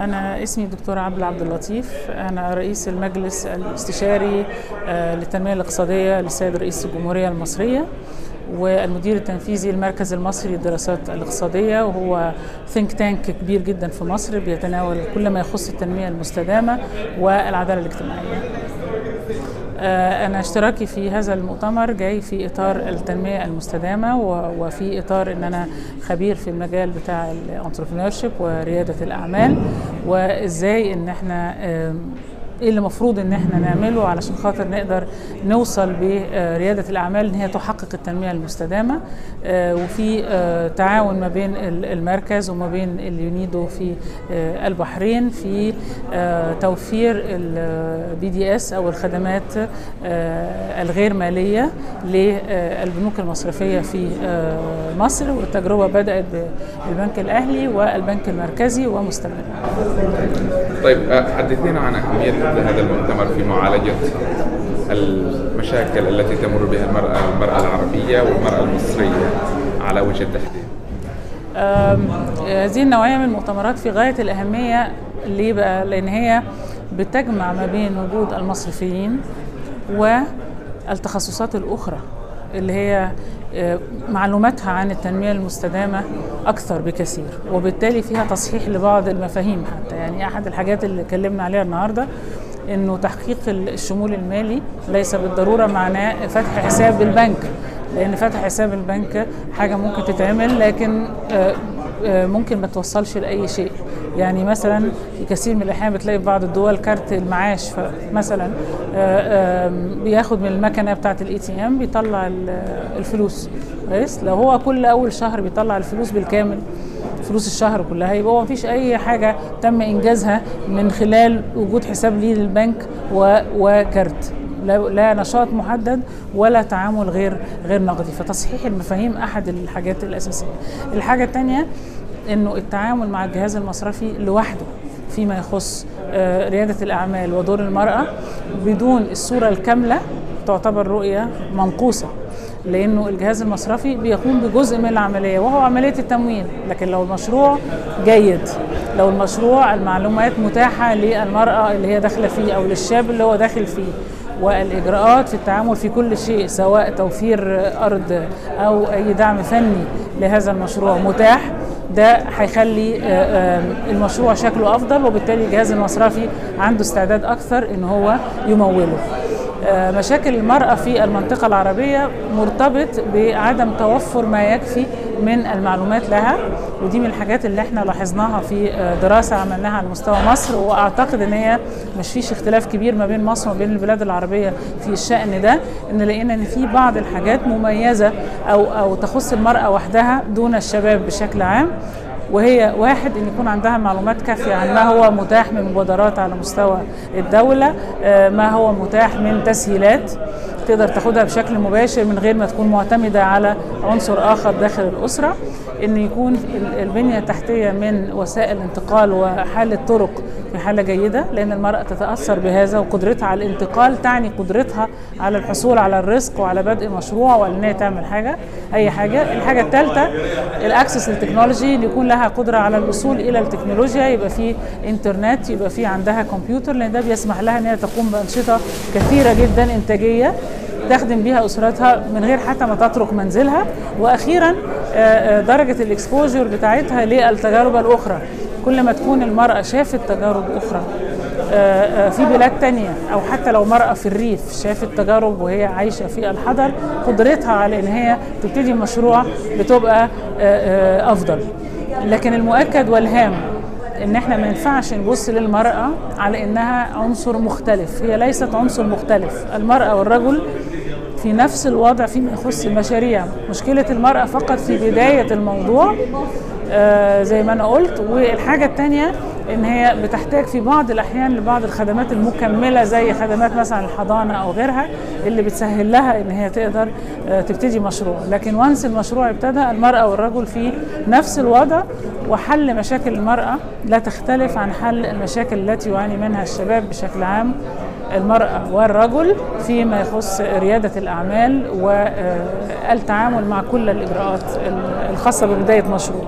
أنا اسمي الدكتورة عبد عبد اللطيف. أنا رئيس المجلس الاستشاري آه، للتنمية الاقتصادية للسيد رئيس الجمهورية المصرية والمدير التنفيذي المركز المصري للدراسات الاقتصادية. وهو ثينك تانك كبير جدا في مصر بيتناول كل ما يخص التنمية المستدامة والعدالة الاجتماعية. أنا اشتراكي في هذا المؤتمر جاي في إطار التنمية المستدامة وفي إطار إن أنا خبير في المجال بتاع ال entrepreneurship وريادة الأعمال وإزاي إن إحنا إيه اللي المفروض ان إحنا نعمله علشان خاطر نقدر نوصل بريادة الأعمال إن هي تحقق التنمية المستدامة. آه، وفي آه، تعاون ما بين ال- المركز وما بين اليونيدو في آه، البحرين في توفير ال BDS أو الخدمات الغير مالية للبنوك المصرفية في مصر. والتجربة بدأت بالبنك الأهلي والبنك المركزي ومستمرة. طيب حدثينا عن أهمية هذا المؤتمر في معالجة المشاكل التي تمر بها المرأة المرأة العربية والمرأة المصرية على وجه التحديد. هذه النوعية من المؤتمرات في غاية الأهمية ليه بقى؟ لأن هي بتجمع ما بين وجود المصرفيين والتخصصات الأخرى اللي هي آه، معلوماتها عن التنمية المستدامة أكثر بكثير وبالتالي فيها تصحيح لبعض المفاهيم حتى. يعني أحد الحاجات اللي اتكلمنا عليها النهاردة إنه تحقيق الشمول المالي ليس بالضرورة معناه فتح حساب بالبنك لأن فتح حساب البنك حاجة ممكن تتعمل لكن آه، آه، ممكن ما توصلش لأي شيء. يعني مثلا كثير من الأحيان بتلاقي في بعض الدول كارت المعاش مثلا بياخد من المكنة بتاعة ال ATM بيطلع ال- الفلوس. كويس؟ لو هو كل أول شهر بيطلع الفلوس بالكامل فلوس الشهر كلها يبقى هو مفيش أي حاجة تم إنجازها من خلال وجود حساب ليه للبنك وكارت. لا نشاط محدد ولا تعامل غير غير نقدي. فتصحيح المفاهيم أحد الحاجات الأساسية. الحاجة الثانية إنه التعامل مع الجهاز المصرفي لوحده فيما يخص آه، ريادة الأعمال ودور المرأة بدون الصورة الكاملة تعتبر رؤية منقوصة لأنه الجهاز المصرفي بيقوم بجزء من العملية وهو عملية التمويل لكن لو المشروع جيد لو المشروع المعلومات متاحة للمرأة اللي هي داخلة فيه أو للشاب اللي هو داخل فيه والإجراءات في التعامل في كل شيء سواء توفير أرض أو أي دعم فني لهذا المشروع متاح ده هيخلي آه، آه، المشروع شكله أفضل وبالتالي الجهاز المصرفي عنده استعداد أكثر إن هو يموله. آه، مشاكل المرأة في المنطقة العربية مرتبط بعدم توفر ما يكفي من المعلومات لها. ودي من الحاجات اللي إحنا لاحظناها في آه، دراسة عملناها على مستوى مصر وأعتقد إن هي مش فيش اختلاف كبير ما بين مصر وما بين البلاد العربية في الشأن ده إن لقينا إن في بعض الحاجات مميزة أو أو تخص المرأة وحدها دون الشباب بشكل عام وهي واحد إن يكون عندها معلومات كافية عن ما هو متاح من مبادرات على مستوى الدولة آه، ما هو متاح من تسهيلات تقدر تاخدها بشكل مباشر من غير ما تكون معتمدة على عنصر آخر داخل الأسرة. إن يكون ال- البنية التحتية من وسائل انتقال وحالة طرق في حالة جيدة لأن المرأة تتأثر بهذا وقدرتها على الانتقال تعني قدرتها على الحصول على الرزق وعلى بدء مشروع وعلى إن هي تعمل حاجة أي حاجة. الحاجة الثالثه ال access لل technology اللي يكون لها قدرة على الوصول إلى التكنولوجيا يبقى في إنترنت يبقى في عندها كمبيوتر لأن ده بيسمح لها إن هي تقوم بأنشطة كثيرة جدا إنتاجية. تخدم بيها أسرتها من غير حتى ما تترك منزلها. وأخيرا آه، آه، درجة ال exposure بتاعتها للتجارب الأخرى. كل ما تكون المرأة شافت تجارب أخرى آه، في بلاد تانية أو حتى لو مرأة في الريف شافت تجارب وهي عايشة في الحضر قدرتها على إن هي تبتدي مشروع بتبقى أفضل. لكن المؤكد والهام إن إحنا ما ينفعش نبص للمرأة على إنها عنصر مختلف. هي ليست عنصر مختلف. المرأة والرجل في نفس الوضع فيما يخص المشاريع. مشكلة المرأة فقط في بداية الموضوع آه زي ما أنا قلت والحاجة التانية إن هي بتحتاج في بعض الأحيان لبعض الخدمات المكملة زي خدمات مثلا الحضانة أو غيرها اللي بتسهل لها إن هي تقدر آه تبتدي مشروع. لكن وانس المشروع ابتدى المرأة والرجل في نفس الوضع وحل مشاكل المرأة لا تختلف عن حل المشاكل التي يعاني منها الشباب بشكل عام المرأة والرجل فيما يخص ريادة الأعمال والتعامل مع كل الإجراءات الخاصة ببداية مشروع.